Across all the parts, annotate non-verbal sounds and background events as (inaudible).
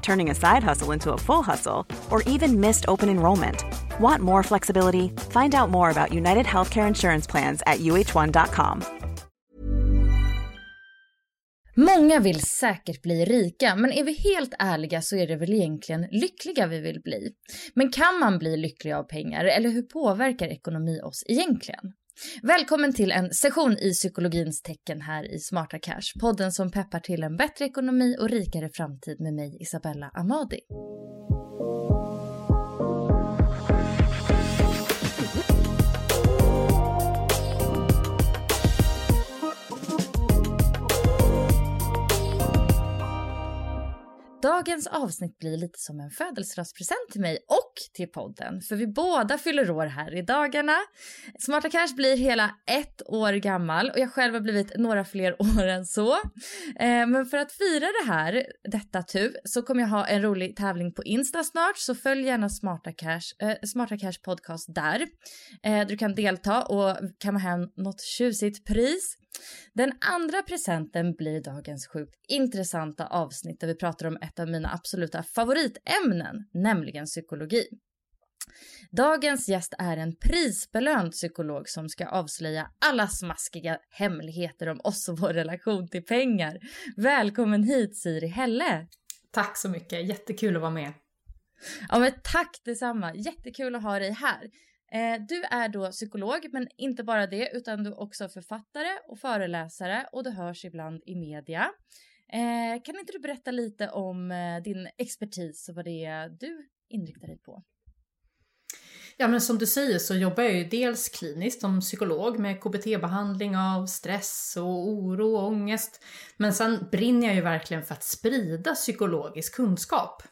turning a side hustle into a full hustle, or even missed open enrollment. Want more flexibility? Find out more about United Healthcare Insurance Plans at uh1.com. Många vill säkert bli rika, men är vi helt ärliga så är det väl egentligen lyckliga vi vill bli. Men kan man bli lycklig av pengar eller hur påverkar ekonomi oss egentligen? Välkommen till en session i psykologins tecken här i Smarta Cash, podden som peppar till en bättre ekonomi och rikare framtid med mig Isabella Amadi. Dagens avsnitt blir lite som en födelsedagspresent till mig och till podden. För vi båda fyller år här i dagarna. Smarta Cash blir hela ett år gammal och jag själv har blivit några fler (laughs) år än så. Eh, men för att fira det här, detta tu, så kommer jag ha en rolig tävling på Insta snart. Så följ gärna Smarta Cash, eh, Smarta Cash podcast där. Eh, du kan delta och kamma hem något tjusigt pris. Den andra presenten blir dagens sjukt intressanta avsnitt där vi pratar om ett av mina absoluta favoritämnen, nämligen psykologi. Dagens gäst är en prisbelönt psykolog som ska avslöja alla smaskiga hemligheter om oss och vår relation till pengar. Välkommen hit Siri Helle! Tack så mycket, jättekul att vara med. Ja men tack detsamma, jättekul att ha dig här. Eh, du är då psykolog, men inte bara det, utan du är också författare och föreläsare och du hörs ibland i media. Eh, kan inte du berätta lite om eh, din expertis och vad det är du inriktar dig på? Ja, men som du säger så jobbar jag ju dels kliniskt som psykolog med KBT-behandling av stress och oro och ångest. Men sen brinner jag ju verkligen för att sprida psykologisk kunskap.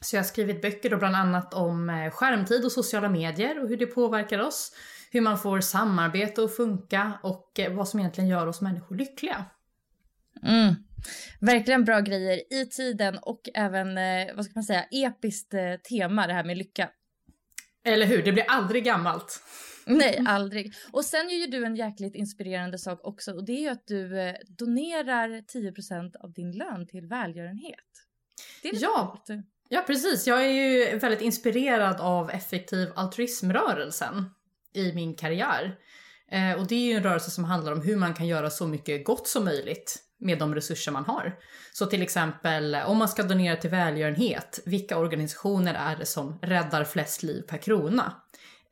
Så jag har skrivit böcker då bland annat om eh, skärmtid och sociala medier och hur det påverkar oss. Hur man får samarbete att funka och eh, vad som egentligen gör oss människor lyckliga. Mm. Verkligen bra grejer i tiden och även, eh, vad ska man säga, episkt tema det här med lycka. Eller hur, det blir aldrig gammalt. Nej, (laughs) aldrig. Och sen gör ju du en jäkligt inspirerande sak också och det är ju att du donerar 10% av din lön till välgörenhet. Det är ja, coolt. Ja, precis. Jag är ju väldigt inspirerad av effektiv altruismrörelsen i min karriär. Eh, och det är ju en rörelse som handlar om hur man kan göra så mycket gott som möjligt med de resurser man har. Så till exempel om man ska donera till välgörenhet, vilka organisationer är det som räddar flest liv per krona?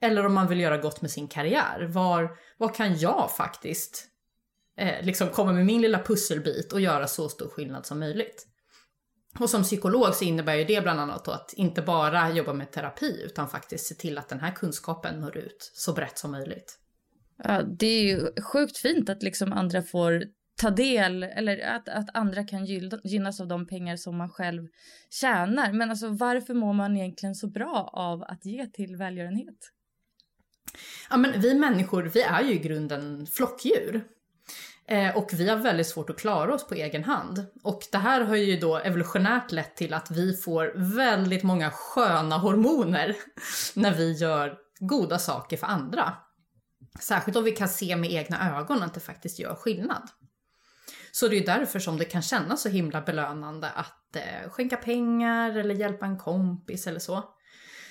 Eller om man vill göra gott med sin karriär, var, var kan jag faktiskt eh, liksom komma med min lilla pusselbit och göra så stor skillnad som möjligt? Och som psykolog så innebär ju det bland annat att inte bara jobba med terapi utan faktiskt se till att den här kunskapen når ut så brett som möjligt. Ja, det är ju sjukt fint att liksom andra får ta del eller att, att andra kan gynnas av de pengar som man själv tjänar. Men alltså varför mår man egentligen så bra av att ge till välgörenhet? Ja, men vi människor, vi är ju i grunden flockdjur. Eh, och vi har väldigt svårt att klara oss på egen hand. Och det här har ju då evolutionärt lett till att vi får väldigt många sköna hormoner (laughs) när vi gör goda saker för andra. Särskilt om vi kan se med egna ögon att det faktiskt gör skillnad. Så det är ju därför som det kan kännas så himla belönande att eh, skänka pengar eller hjälpa en kompis eller så.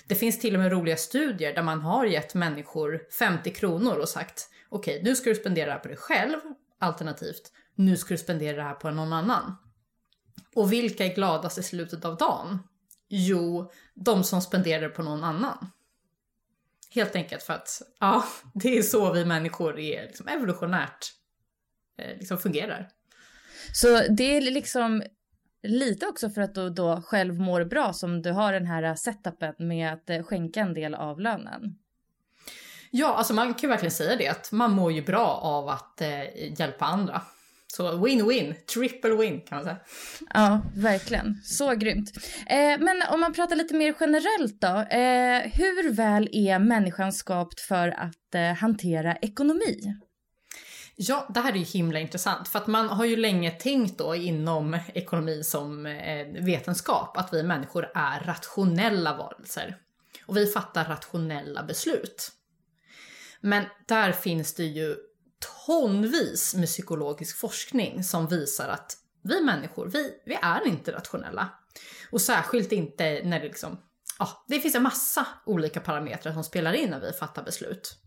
Det finns till och med roliga studier där man har gett människor 50 kronor och sagt okej, okay, nu ska du spendera det här på dig själv, alternativt nu ska du spendera det här på någon annan. Och vilka är gladast i slutet av dagen? Jo, de som spenderar det på någon annan. Helt enkelt för att, ja, (laughs) det är så vi människor är liksom evolutionärt eh, liksom fungerar. Så det är liksom lite också för att du då själv mår bra som du har den här setupen med att eh, skänka en del av lönen. Ja, alltså man kan ju verkligen säga det att man mår ju bra av att eh, hjälpa andra. Så win-win, triple win kan man säga. Ja, verkligen. Så grymt. Eh, men om man pratar lite mer generellt då. Eh, hur väl är människan skapt för att eh, hantera ekonomi? Ja, det här är ju himla intressant för att man har ju länge tänkt då inom ekonomi som eh, vetenskap att vi människor är rationella varelser. Och vi fattar rationella beslut. Men där finns det ju tonvis med psykologisk forskning som visar att vi människor, vi, vi är inte rationella. Och särskilt inte när det liksom, ja, det finns en massa olika parametrar som spelar in när vi fattar beslut.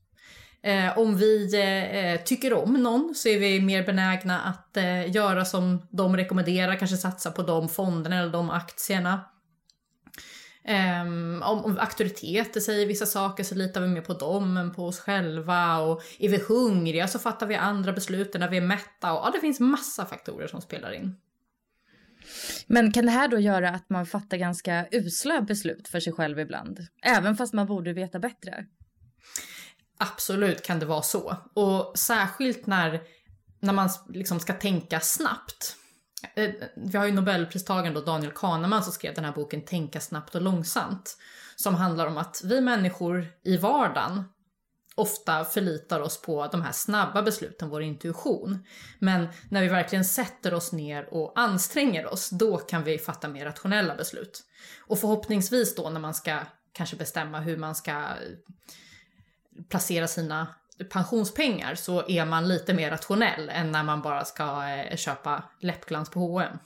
Eh, om vi eh, tycker om någon så är vi mer benägna att eh, göra som de rekommenderar, kanske satsa på de fonderna eller de aktierna. Um, om, om auktoriteter säger vissa saker så litar vi mer på dem än på oss själva. Och är vi hungriga så fattar vi andra beslut när vi är mätta. Och, ja, det finns massa faktorer som spelar in. Men kan det här då göra att man fattar ganska usla beslut för sig själv ibland? Även fast man borde veta bättre? Absolut kan det vara så. Och särskilt när, när man liksom ska tänka snabbt. Eh, vi har ju nobelpristagaren då Daniel Kahneman som skrev den här boken Tänka snabbt och långsamt. Som handlar om att vi människor i vardagen ofta förlitar oss på de här snabba besluten, vår intuition. Men när vi verkligen sätter oss ner och anstränger oss, då kan vi fatta mer rationella beslut. Och förhoppningsvis då när man ska kanske bestämma hur man ska eh, placera sina pensionspengar så är man lite mer rationell än när man bara ska eh, köpa läppglans på H&M.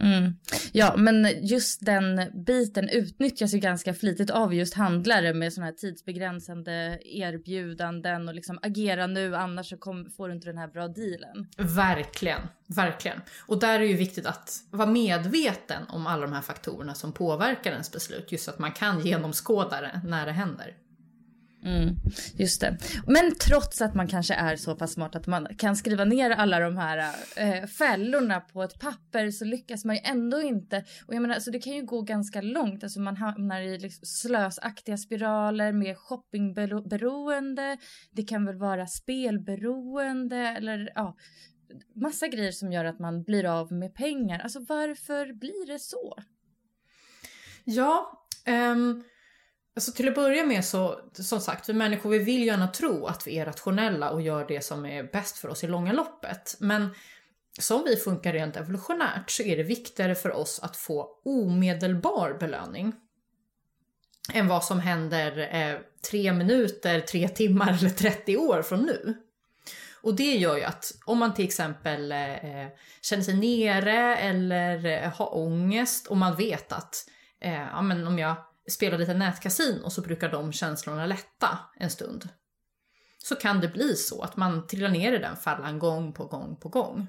Mm. Ja, men just den biten utnyttjas ju ganska flitigt av just handlare med sådana här tidsbegränsande erbjudanden och liksom agera nu annars så kom, får du inte den här bra dealen. Verkligen, verkligen. Och där är det ju viktigt att vara medveten om alla de här faktorerna som påverkar ens beslut. Just att man kan genomskåda det när det händer. Mm, just det. Men trots att man kanske är så pass smart att man kan skriva ner alla de här äh, fällorna på ett papper så lyckas man ju ändå inte. Och jag menar, alltså det kan ju gå ganska långt. Alltså man hamnar i liksom slösaktiga spiraler med shoppingberoende. Det kan väl vara spelberoende eller ja, massa grejer som gör att man blir av med pengar. Alltså varför blir det så? Ja, um Alltså till att börja med så, som sagt, vi människor vi vill gärna tro att vi är rationella och gör det som är bäst för oss i långa loppet. Men som vi funkar rent evolutionärt så är det viktigare för oss att få omedelbar belöning än vad som händer eh, tre minuter, tre timmar eller 30 år från nu. Och det gör ju att om man till exempel eh, känner sig nere eller eh, har ångest och man vet att eh, ja, men om jag spelar lite nätkasin och så brukar de känslorna lätta en stund. Så kan det bli så att man trillar ner i den fällan gång på gång på gång.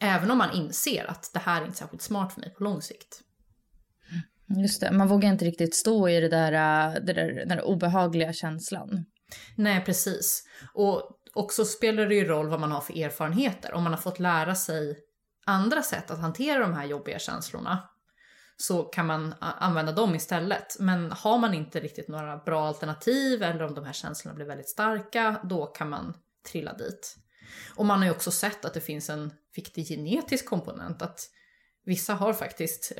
Även om man inser att det här är inte särskilt smart för mig på lång sikt. Just det, man vågar inte riktigt stå i det där, det där, den där obehagliga känslan. Nej, precis. Och också spelar det ju roll vad man har för erfarenheter. Om man har fått lära sig andra sätt att hantera de här jobbiga känslorna så kan man använda dem istället. Men har man inte riktigt några bra alternativ eller om de här känslorna blir väldigt starka, då kan man trilla dit. Och man har ju också sett att det finns en viktig genetisk komponent. Att vissa har faktiskt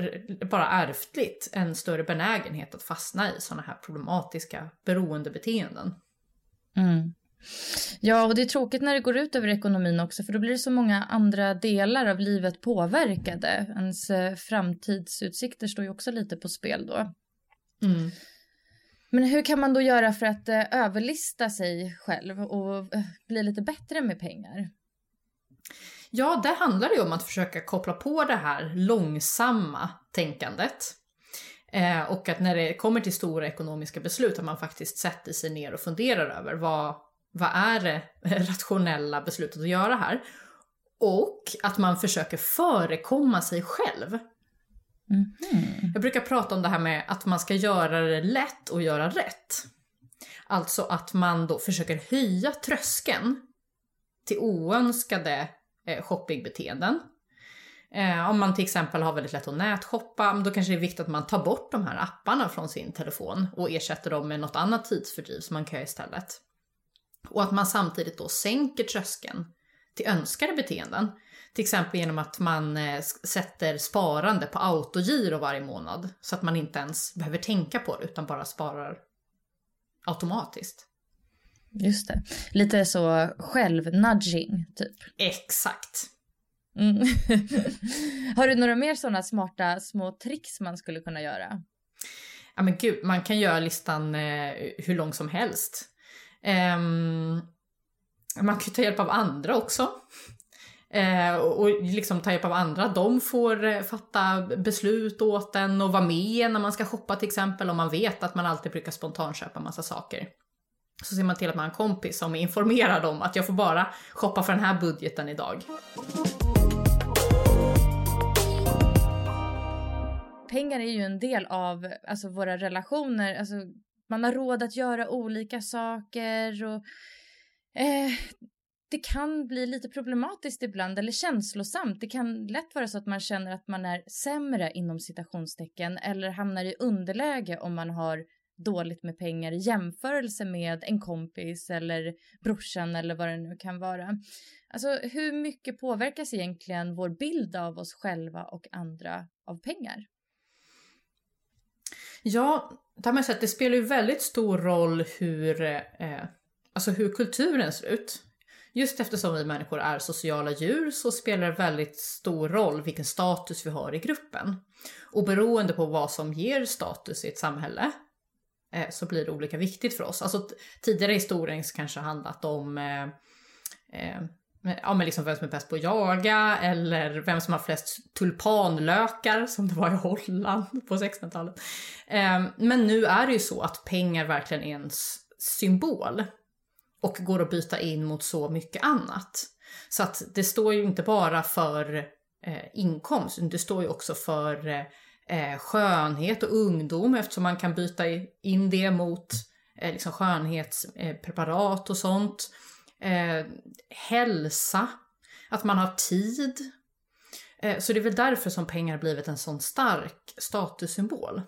bara ärftligt en större benägenhet att fastna i sådana här problematiska beroendebeteenden. Mm. Ja, och det är tråkigt när det går ut över ekonomin också för då blir det så många andra delar av livet påverkade. Ens eh, framtidsutsikter står ju också lite på spel då. Mm. Men hur kan man då göra för att eh, överlista sig själv och eh, bli lite bättre med pengar? Ja, där handlar det ju om att försöka koppla på det här långsamma tänkandet. Eh, och att när det kommer till stora ekonomiska beslut att man faktiskt sätter sig ner och funderar över vad, vad är det (laughs) rationella beslutet att göra här? Och att man försöker förekomma sig själv. Mm. Jag brukar prata om det här med att man ska göra det lätt och göra rätt. Alltså att man då försöker höja tröskeln till oönskade eh, shoppingbeteenden. Eh, om man till exempel har väldigt lätt att nätshoppa, då kanske det är viktigt att man tar bort de här apparna från sin telefon och ersätter dem med något annat tidsfördriv som man kan göra istället. Och att man samtidigt då sänker tröskeln till önskade beteenden. Till exempel genom att man eh, sätter sparande på autogiro varje månad så att man inte ens behöver tänka på det utan bara sparar automatiskt. Just det. Lite så själv-nudging, typ. Exakt. Mm. (laughs) Har du några mer sådana smarta små tricks man skulle kunna göra? Ja men gud, man kan göra listan eh, hur lång som helst. Ehm, man kan ta hjälp av andra också. Eh, och liksom ta hjälp av andra. De får eh, fatta beslut åt en och vara med när man ska shoppa till exempel. Om man vet att man alltid brukar spontanköpa massa saker. Så ser man till att man har en kompis som informerar dem om att jag får bara shoppa för den här budgeten idag. Pengar är ju en del av alltså, våra relationer. Alltså, man har råd att göra olika saker och eh, det kan bli lite problematiskt ibland eller känslosamt. Det kan lätt vara så att man känner att man är sämre inom citationstecken eller hamnar i underläge om man har dåligt med pengar i jämförelse med en kompis eller brorsan eller vad det nu kan vara. Alltså hur mycket påverkas egentligen vår bild av oss själva och andra av pengar? Ja, det har man sett, det spelar ju väldigt stor roll hur, eh, alltså hur kulturen ser ut. Just eftersom vi människor är sociala djur så spelar det väldigt stor roll vilken status vi har i gruppen. Och beroende på vad som ger status i ett samhälle eh, så blir det olika viktigt för oss. Alltså tidigare i historien kanske handlat om eh, eh, ja, men liksom vem som är bäst på att jaga eller vem som har flest tulpanlökar som det var i Holland på 1600-talet. Ehm, men nu är det ju så att pengar verkligen är en symbol och går att byta in mot så mycket annat. Så att det står ju inte bara för eh, inkomst, det står ju också för eh, skönhet och ungdom eftersom man kan byta in det mot eh, liksom skönhetspreparat och sånt. Eh, hälsa, att man har tid. Eh, så det är väl därför som pengar blivit en sån stark statussymbol.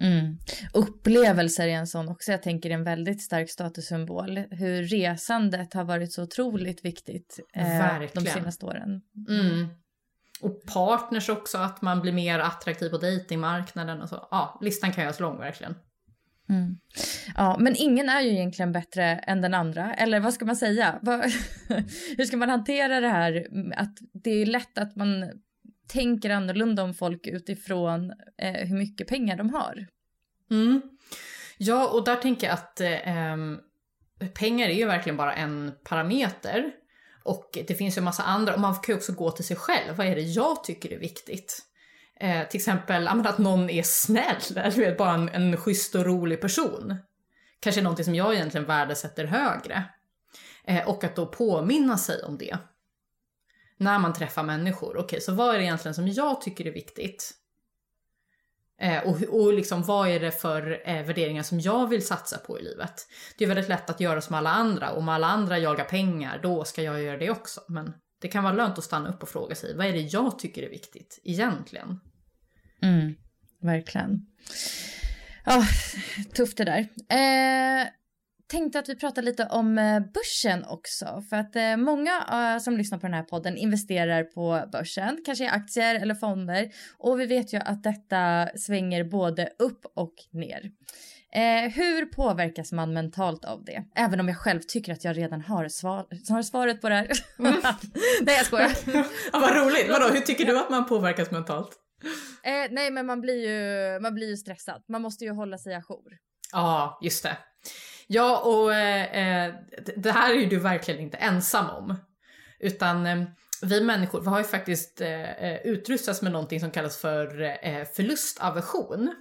Mm. Upplevelser är en sån också. Jag tänker en väldigt stark statussymbol. Hur resandet har varit så otroligt viktigt eh, de senaste åren. Mm. Och partners också, att man blir mer attraktiv på dejtingmarknaden och så. Ja, listan kan göras lång verkligen. Mm. Ja, men ingen är ju egentligen bättre än den andra. Eller vad ska man säga? (laughs) Hur ska man hantera det här mm, att det är lätt att man tänker annorlunda om folk utifrån eh, hur mycket pengar de har. Mm. Ja, och där tänker jag att eh, pengar är ju verkligen bara en parameter. Och det finns ju en massa andra, och man kan ju också gå till sig själv. Vad är det jag tycker är viktigt? Eh, till exempel att någon är snäll, (laughs) eller vet, bara en, en schysst och rolig person. Kanske någonting som jag egentligen värdesätter högre. Eh, och att då påminna sig om det när man träffar människor. Okej, okay, så vad är det egentligen som jag tycker är viktigt? Eh, och och liksom, vad är det för eh, värderingar som jag vill satsa på i livet? Det är väldigt lätt att göra som alla andra. Om alla andra jagar pengar, då ska jag göra det också. Men det kan vara lönt att stanna upp och fråga sig, vad är det jag tycker är viktigt egentligen? Mm, verkligen. Oh, tufft det där. Eh, tänkte att vi pratar lite om eh, börsen också. För att eh, många eh, som lyssnar på den här podden investerar på börsen, kanske i aktier eller fonder. Och vi vet ju att detta svänger både upp och ner. Eh, hur påverkas man mentalt av det? Även om jag själv tycker att jag redan har, svar har svaret på det här. Mm. (laughs) nej jag skojar. (laughs) ja, vad roligt. Vadå, hur tycker du att man påverkas mentalt? Eh, nej men man blir, ju, man blir ju stressad. Man måste ju hålla sig ajour. Ja, just det. Ja, och eh, det här är ju du verkligen inte ensam om. Utan eh, vi människor vi har ju faktiskt eh, eh utrustats med någonting som kallas för eh, förlustaversion.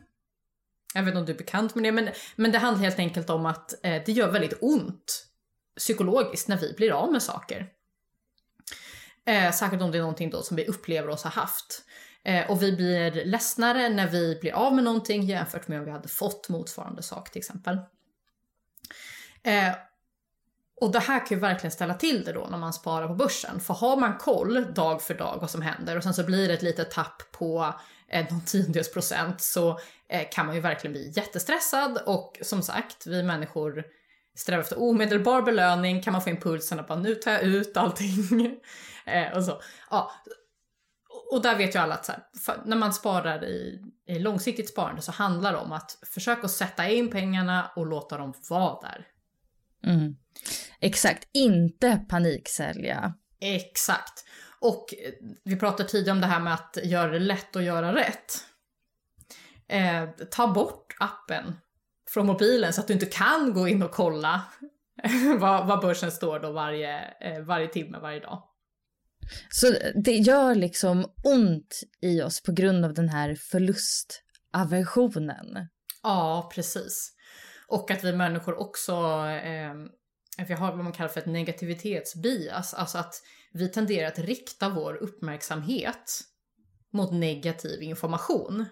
Jag vet inte om du är bekant med det, men, men det handlar helt enkelt om att eh, det gör väldigt ont psykologiskt när vi blir av med saker. Eh, särskilt om det är någonting då som vi upplever oss ha haft. Eh, och vi blir ledsnare när vi blir av med någonting jämfört med om vi hade fått motsvarande sak till exempel. Eh, och det här kan ju verkligen ställa till det då när man sparar på börsen. För har man koll dag för dag vad som händer och sen så blir det ett litet tapp på någon tiondels procent så eh, kan man ju verkligen bli jättestressad och som sagt, vi människor strävar efter omedelbar belöning, kan man få impulsen att bara nu tar jag ut allting. (laughs) eh, och så. Ja. Och där vet ju alla att här, när man sparar i, i långsiktigt sparande så handlar det om att försöka sätta in pengarna och låta dem vara där. Mm. Exakt, inte paniksälja. Exakt. Och vi pratade tidigare om det här med att göra det lätt att göra rätt. Eh, ta bort appen från mobilen så att du inte kan gå in och kolla (laughs) vad, vad börsen står då varje, eh, varje timme, varje dag. Så det gör liksom ont i oss på grund av den här förlustaversionen? Ja, precis. Och att vi människor också eh, jag har vad man kallar för ett negativitetsbias, alltså att vi tenderar att rikta vår uppmärksamhet mot negativ information.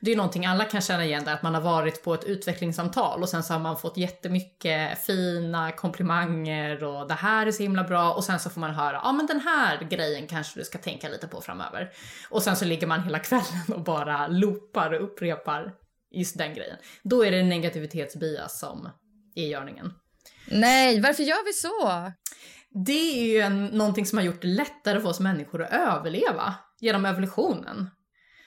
Det är ju någonting alla kan känna igen där, att man har varit på ett utvecklingssamtal och sen så har man fått jättemycket fina komplimanger och det här är så himla bra och sen så får man höra, ja ah, men den här grejen kanske du ska tänka lite på framöver. Och sen så ligger man hela (laughs) kvällen och bara loopar och upprepar just den grejen. Då är det negativitetsbias som är görningen. Nej, varför gör vi så? Det är ju en, någonting som har gjort det lättare för oss människor att överleva genom evolutionen.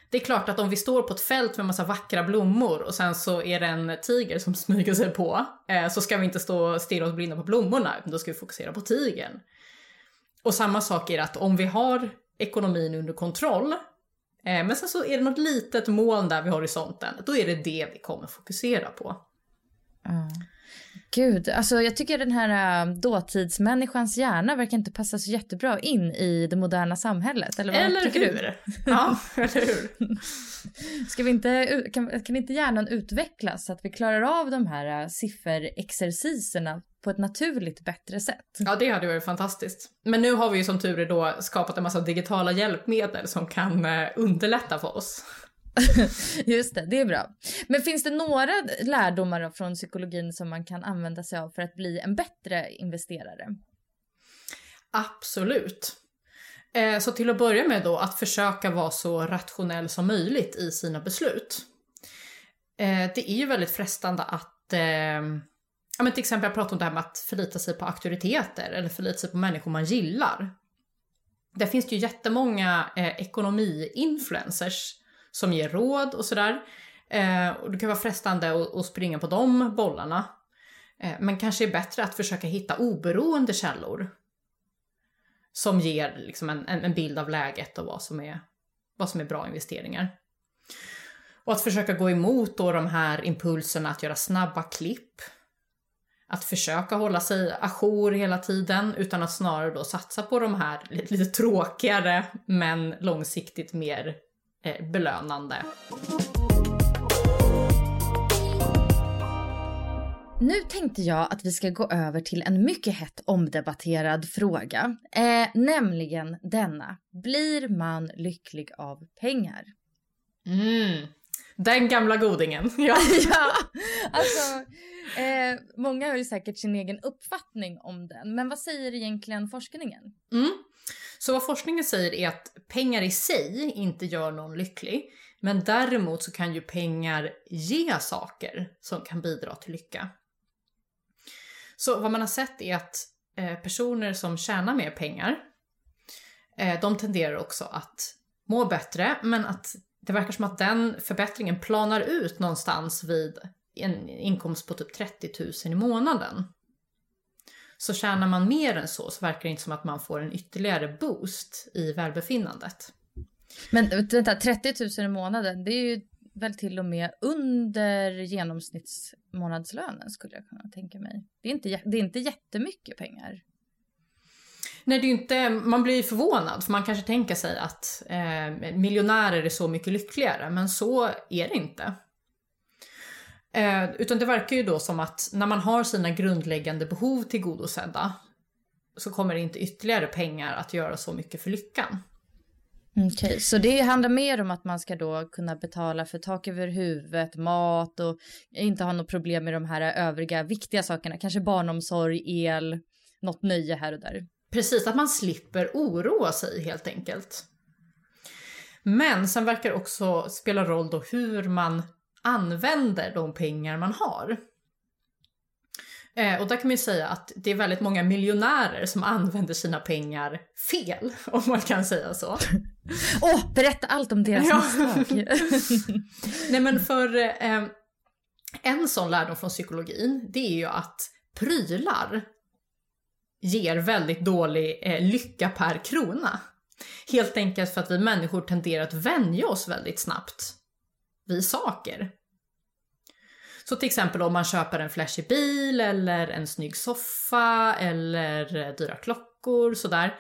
Det är klart att om vi står på ett fält med massa vackra blommor och sen så är det en tiger som smyger sig på, eh, så ska vi inte stå och stirra oss blinda på blommorna, utan då ska vi fokusera på tigern. Och samma sak är att om vi har ekonomin under kontroll, eh, men sen så är det något litet moln där vid horisonten, då är det det vi kommer fokusera på. Mm. Gud, alltså jag tycker den här äh, dåtidsmänniskans hjärna verkar inte passa så jättebra in i det moderna samhället. Eller vad eller tycker hur? du? (laughs) Ja, eller hur? (laughs) Ska vi inte, kan, kan inte hjärnan utvecklas så att vi klarar av de här äh, sifferexerciserna på ett naturligt bättre sätt? Ja, det hade varit fantastiskt. Men nu har vi ju som tur är då skapat en massa digitala hjälpmedel som kan äh, underlätta för oss. (laughs) Just det, det är bra. Men finns det några lärdomar från psykologin som man kan använda sig av för att bli en bättre investerare? Absolut. Eh, så till att börja med då att försöka vara så rationell som möjligt i sina beslut. Eh, det är ju väldigt frestande att eh, Ja, men till exempel jag pratade om det här med att förlita sig på auktoriteter eller förlita sig på människor man gillar. Där finns det ju jättemånga eh, ekonomi-influencers som ger råd och sådär. Eh, och det kan vara frestande att, att springa på de bollarna. Eh, men kanske är bättre att försöka hitta oberoende källor. Som ger liksom en, en, bild av läget och vad som, är, vad som är bra investeringar. Och att försöka gå emot då de här impulserna att göra snabba klipp. Att försöka hålla sig ajour hela tiden utan att snarare då satsa på de här lite, lite tråkigare men långsiktigt mer belönande. Nu tänkte jag att vi ska gå över till en mycket hett omdebatterad fråga. Eh, nämligen denna. Blir man lycklig av pengar? Mm. Den gamla godingen. (laughs) Ja, (laughs) ja alltså eh, många har ju säkert sin egen uppfattning om den. Men vad säger egentligen forskningen? Mm. Så vad forskningen säger är att pengar i sig inte gör någon lycklig. Men däremot så kan ju pengar ge saker som kan bidra till lycka. Så vad man har sett är att eh, personer som tjänar mer pengar, eh, de tenderar också att må bättre, men att det verkar som att den förbättringen planar ut någonstans vid en inkomst på typ 30 000 i månaden. Så tjänar man mer än så så verkar det inte som att man får en ytterligare boost i välbefinnandet. Men vänta, 30 000 i månaden, det är ju väl till och med under genomsnittsmånadslönen skulle jag kunna tänka mig. Det är inte, det är inte jättemycket pengar. Nej, det är inte, man blir ju förvånad för man kanske tänker sig att eh, miljonärer är så mycket lyckligare, men så är det inte. Eh, utan det verkar ju då som att när man har sina grundläggande behov tillgodosedda så kommer inte ytterligare pengar att göra så mycket för lyckan. Okej, okay, så det handlar mer om att man ska då kunna betala för tak över huvudet, mat och inte ha något problem med de här övriga viktiga sakerna, kanske barnomsorg, el, något nöje här och där. Precis, att man slipper oroa sig helt enkelt. Men sen verkar det också spela roll då hur man använder de pengar man har. Eh, och där kan man ju säga att det är väldigt många miljonärer som använder sina pengar fel, (laughs) om man kan säga så. (laughs) Åh, oh, berätta allt om deras misstag! (laughs) Nej men för eh, en sån lärdom från psykologin, det är ju att prylar ger väldigt dålig eh, lycka per krona. Helt enkelt för att vi människor tenderar att vänja oss väldigt snabbt vid saker. Så till exempel om man köper en flashig bil eller en snygg soffa eller eh, dyra klockor sådär.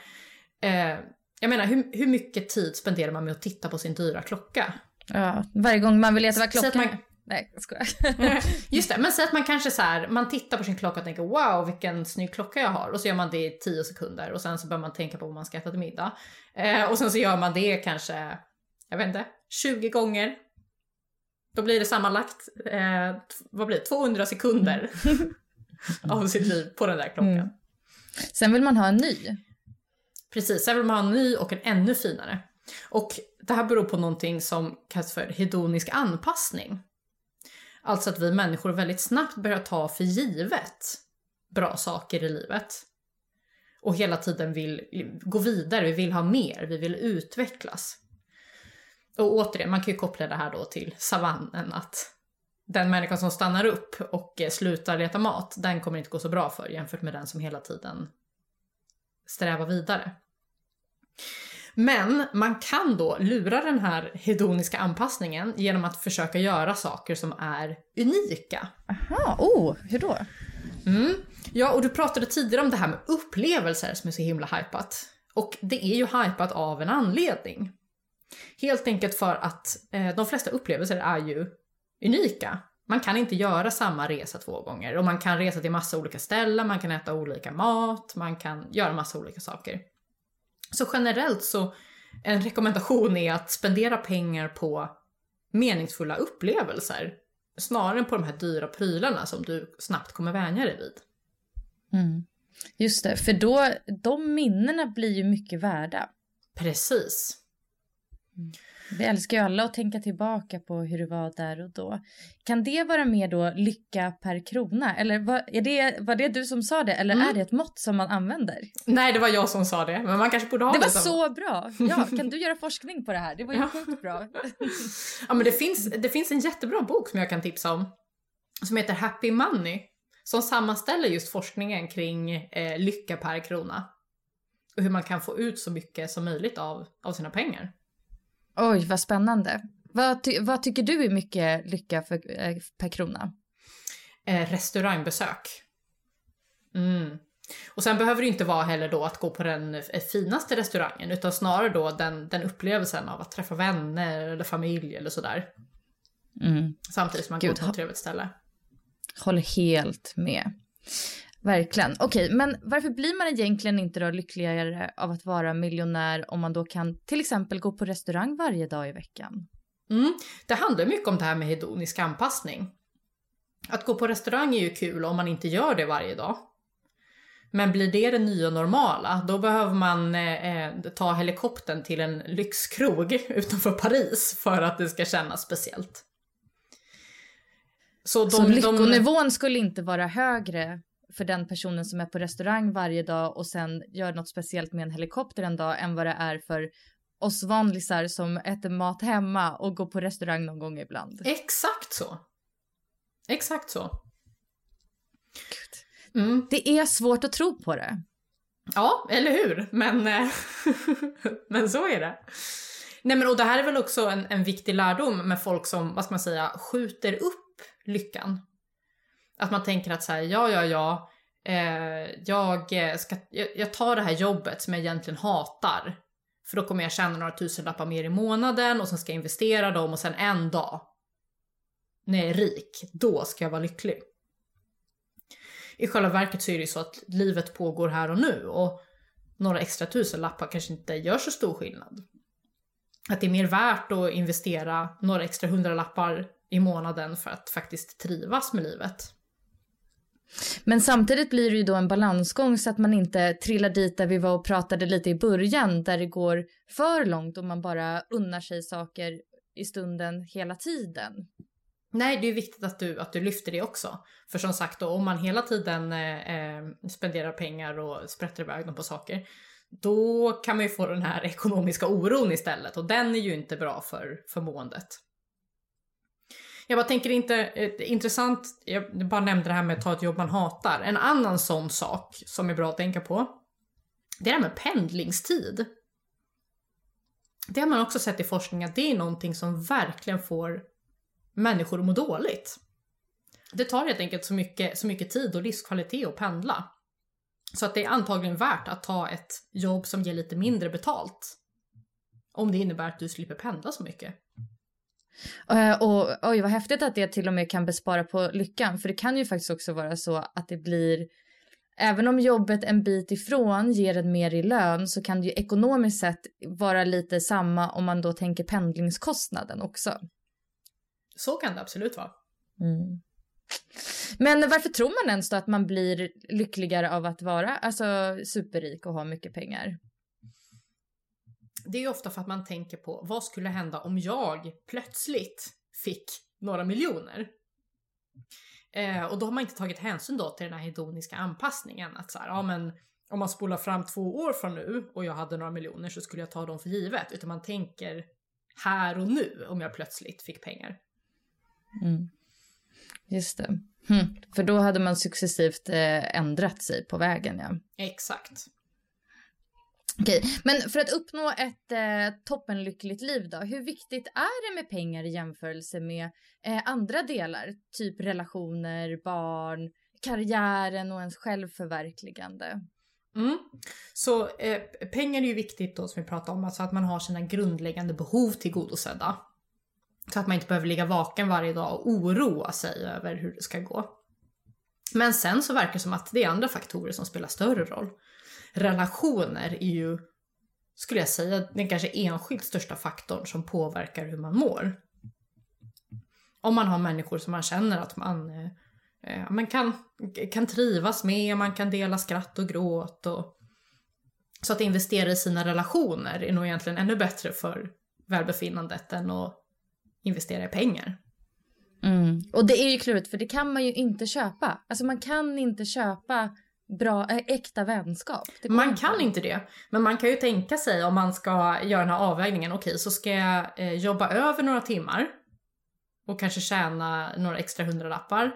Eh, jag menar, hur, hur mycket tid spenderar man med att titta på sin dyra klocka? Ja, varje gång man vill veta vad klockan är. Nej, jag skojar. (laughs) Just det, men säg att man kanske så här, man tittar på sin klocka och tänker wow vilken snygg klocka jag har och så gör man det i 10 sekunder och sen så börjar man tänka på vad man ska äta till middag. Eh, och sen så gör man det kanske, jag vet inte, 20 gånger. Då blir det sammanlagt, eh, vad blir det, 200 sekunder mm. av sitt liv på den där klockan. Mm. Sen vill man ha en ny. Precis, sen vill man ha en ny och en ännu finare. Och det här beror på någonting som kallas för hedonisk anpassning. Alltså att vi människor väldigt snabbt börjar ta för givet bra saker i livet. Och hela tiden vill gå vidare, vi vill ha mer, vi vill utvecklas. Och återigen, man kan ju koppla det här då till savannen att den människan som stannar upp och slutar leta mat, den kommer inte gå så bra för jämfört med den som hela tiden strävar vidare. Men man kan då lura den här hedoniska anpassningen genom att försöka göra saker som är unika. Aha, oh, hur då? Mm. Ja, och du pratade tidigare om det här med upplevelser som är så himla hypat. Och det är ju hypat av en anledning. Helt enkelt för att eh, de flesta upplevelser är ju unika. Man kan inte göra samma resa två gånger och man kan resa till massa olika ställen, man kan äta olika mat, man kan göra massa olika saker. Så generellt så en rekommendation är att spendera pengar på meningsfulla upplevelser snarare än på de här dyra prylarna som du snabbt kommer vänja dig vid. Mm. Just det, för då, de minnena blir ju mycket värda. Precis. Mm. Vi älskar ju alla att tänka tillbaka på hur det var där och då. Kan det vara mer då lycka per krona? Eller var, är det, var det du som sa det eller mm. är det ett mått som man använder? Nej, det var jag som sa det, men man kanske borde ha det. Det var så bra! Ja, kan du göra forskning på det här? Det var ju sjukt bra. (laughs) ja, men det finns, det finns en jättebra bok som jag kan tipsa om som heter Happy Money som sammanställer just forskningen kring eh, lycka per krona och hur man kan få ut så mycket som möjligt av, av sina pengar. Oj, vad spännande. Vad, ty vad tycker du är mycket lycka för, eh, per krona? Eh, restaurangbesök. Mm. Och sen behöver det inte vara heller då att gå på den eh, finaste restaurangen utan snarare då den, den upplevelsen av att träffa vänner eller familj eller sådär. Mm. Samtidigt som man Gud, går på ett trevligt ställe. Håller helt med. Verkligen. Okej, okay, men varför blir man egentligen inte då lyckligare av att vara miljonär om man då kan till exempel gå på restaurang varje dag i veckan? Mm, det handlar mycket om det här med hedonisk anpassning. Att gå på restaurang är ju kul om man inte gör det varje dag. Men blir det det nya normala, då behöver man eh, eh ta helikoptern till en lyxkrog (laughs) utanför Paris för att det ska kännas speciellt. Så, de, Så lyckonivån de... skulle inte vara högre för den personen som är på restaurang varje dag och sen gör något speciellt med en helikopter en dag än vad det är för oss vanlisar som äter mat hemma och går på restaurang någon gång ibland. Exakt så. Exakt så. Mm. Det är svårt att tro på det. Ja, eller hur? Men, eh, (laughs) men så är det. Nej men och det här är väl också en, en viktig lärdom med folk som, vad ska man säga, skjuter upp lyckan. Att man tänker att så här, ja, ja, ja, eh, jag, eh, ska, jag, jag tar det här jobbet som jag egentligen hatar. För då kommer jag tjäna några tusenlappar mer i månaden och sen ska jag investera dem och sen en dag, när jag är rik, då ska jag vara lycklig. I själva verket så är det ju så att livet pågår här och nu och några extra tusenlappar kanske inte gör så stor skillnad. Att det är mer värt att investera några extra hundralappar i månaden för att faktiskt trivas med livet. Men samtidigt blir det ju då en balansgång så att man inte trillar dit där vi var och pratade lite i början där det går för långt och man bara unnar sig saker i stunden hela tiden. Nej, det är viktigt att du, att du lyfter det också. För som sagt, då, om man hela tiden eh, eh spenderar pengar och sprätter iväg dem på saker, då kan man ju få den här ekonomiska oron istället och den är ju inte bra för, för måendet. Jag bara tänker inte, eh, intressant, jag bara nämnde det här med att ta ett jobb man hatar. En annan sån sak som är bra att tänka på, det är det här med pendlingstid. Det har man också sett i forskning att det är någonting som verkligen får människor att må dåligt. Det tar helt enkelt så mycket, så mycket tid och livskvalitet att pendla. Så att det är antagligen värt att ta ett jobb som ger lite mindre betalt. Om det innebär att du slipper pendla så mycket. Uh, och oj vad häftigt att det till och med kan bespara på lyckan. För det kan ju faktiskt också vara så att det blir Även om jobbet en bit ifrån ger en mer i lön så kan det ju ekonomiskt sett vara lite samma om man då tänker pendlingskostnaden också. Så kan det absolut vara. Mm. Men varför tror man ens då att man blir lyckligare av att vara alltså, superrik och ha mycket pengar? Det är ofta för att man tänker på vad skulle hända om jag plötsligt fick några miljoner? Eh, och då har man inte tagit hänsyn då till den här hedoniska anpassningen. Att så här, ja men om man spolar fram två år från nu och jag hade några miljoner så skulle jag ta dem för givet. Utan man tänker här och nu om jag plötsligt fick pengar. Mm. Just det. Hm. För då hade man successivt eh, ändrat sig på vägen, ja. Exakt. Okej, men för att uppnå ett eh, toppenlyckligt liv då, hur viktigt är det med pengar i jämförelse med eh, andra delar? Typ relationer, barn, karriären och ens självförverkligande. Mm. Så eh, pengar är ju viktigt då som vi pratade om, alltså att man har sina grundläggande behov tillgodosedda. Så att man inte behöver ligga vaken varje dag och oroa sig över hur det ska gå. Men sen så verkar det som att det är andra faktorer som spelar större roll. Relationer är ju, skulle jag säga, den kanske enskilt största faktorn som påverkar hur man mår. Om man har människor som man känner att man, eh, man kan, kan trivas med, man kan dela skratt och gråt. Och, så att investera i sina relationer är nog egentligen ännu bättre för välbefinnandet än att investera i pengar. Mm. Och det är ju klurigt för det kan man ju inte köpa. Alltså man kan inte köpa bra, äh, äkta vänskap. Man inte. kan inte det. Men man kan ju tänka sig om man ska göra den här avvägningen. Okej, så ska jag eh, jobba över några timmar och kanske tjäna några extra hundralappar.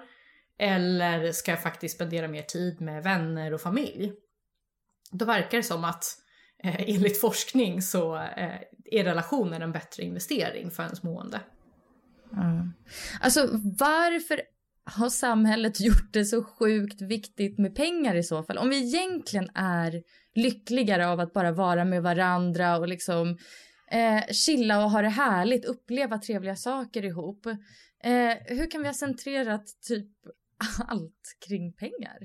Eller ska jag faktiskt spendera mer tid med vänner och familj? Då verkar det som att eh, enligt forskning så eh, är relationen en bättre investering för ens mående. Mm. Alltså varför har samhället gjort det så sjukt viktigt med pengar i så fall? Om vi egentligen är lyckligare av att bara vara med varandra och liksom eh, chilla och ha det härligt, uppleva trevliga saker ihop. Eh, hur kan vi ha centrerat typ (laughs) allt kring pengar?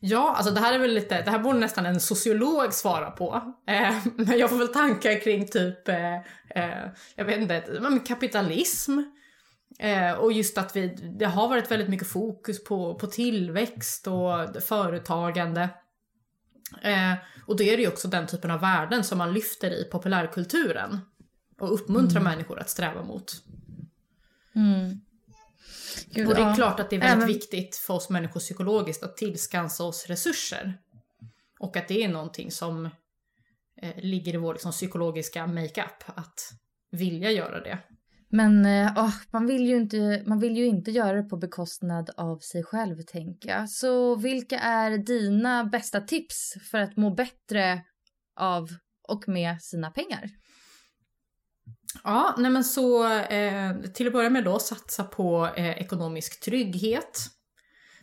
Ja, alltså det här är väl lite, det här borde nästan en sociolog svara på. Eh, men jag får väl tankar kring typ, eh, eh, jag vet inte, kapitalism. Eh, och just att vi, det har varit väldigt mycket fokus på, på tillväxt och företagande. Eh, och då är det ju också den typen av värden som man lyfter i populärkulturen. Och uppmuntrar mm. människor att sträva mot. Mm. Gud, och det är klart att det är väldigt Även... viktigt för oss människor psykologiskt att tillskansa oss resurser. Och att det är någonting som eh, ligger i vår liksom, psykologiska makeup, att vilja göra det. Men oh, man, vill ju inte, man vill ju inte göra det på bekostnad av sig själv, tänker jag. Så vilka är dina bästa tips för att må bättre av och med sina pengar? Ja, nej men så eh, till att börja med då satsa på eh, ekonomisk trygghet.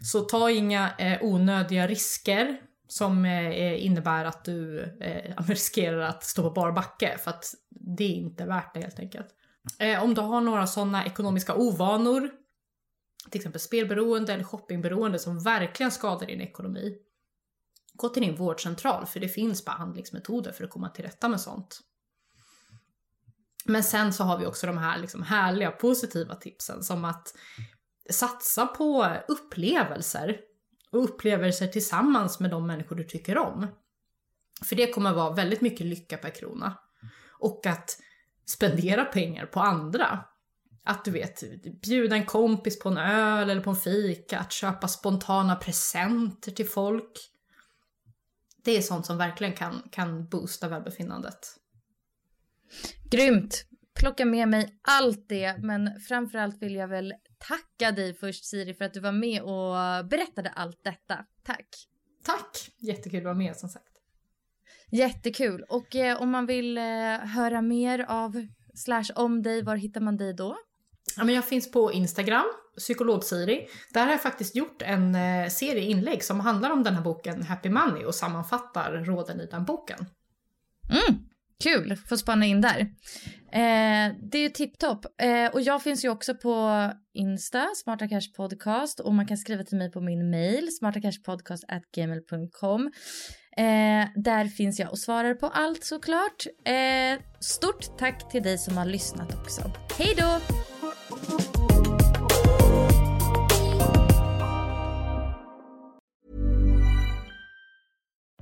Så ta inga eh, onödiga risker som eh, eh innebär att du eh, (laughs) riskerar att stå på bar backe för att det är inte värt det helt enkelt. Eh, om du har några sådana ekonomiska ovanor, till exempel spelberoende eller shoppingberoende som verkligen skadar din ekonomi, gå till din vårdcentral för det finns behandlingsmetoder för att komma till rätta med sånt. Men sen så har vi också de här liksom härliga positiva tipsen som att satsa på upplevelser och upplevelser tillsammans med de människor du tycker om. För det kommer vara väldigt mycket lycka per krona. Och att spendera pengar på andra. Att du vet, bjuda en kompis på en öl eller på en fika, att köpa spontana presenter till folk. Det är sånt som verkligen kan, kan boosta välbefinnandet. Grymt! Plocka med mig allt det, men framförallt vill jag väl tacka dig först Siri för att du var med och berättade allt detta. Tack! Tack! Jättekul att vara med som sagt. Jättekul. Och eh, om man vill eh, höra mer av slash om dig, var hittar man dig då? Ja, men jag finns på Instagram, psykolog-Siri. Där har jag faktiskt gjort en eh, serie inlägg som handlar om den här boken Happy Money och sammanfattar råden i den boken. Mm. Kul, får spana in där. Eh, det är ju tipptopp. Eh, och jag finns ju också på Insta, Smarta Cash Podcast. Och man kan skriva till mig på min mail, smartacashpodcast.gmail.com. Eh, där finns jag och svarar på allt såklart. Eh, stort tack till dig som har lyssnat också. Hej då!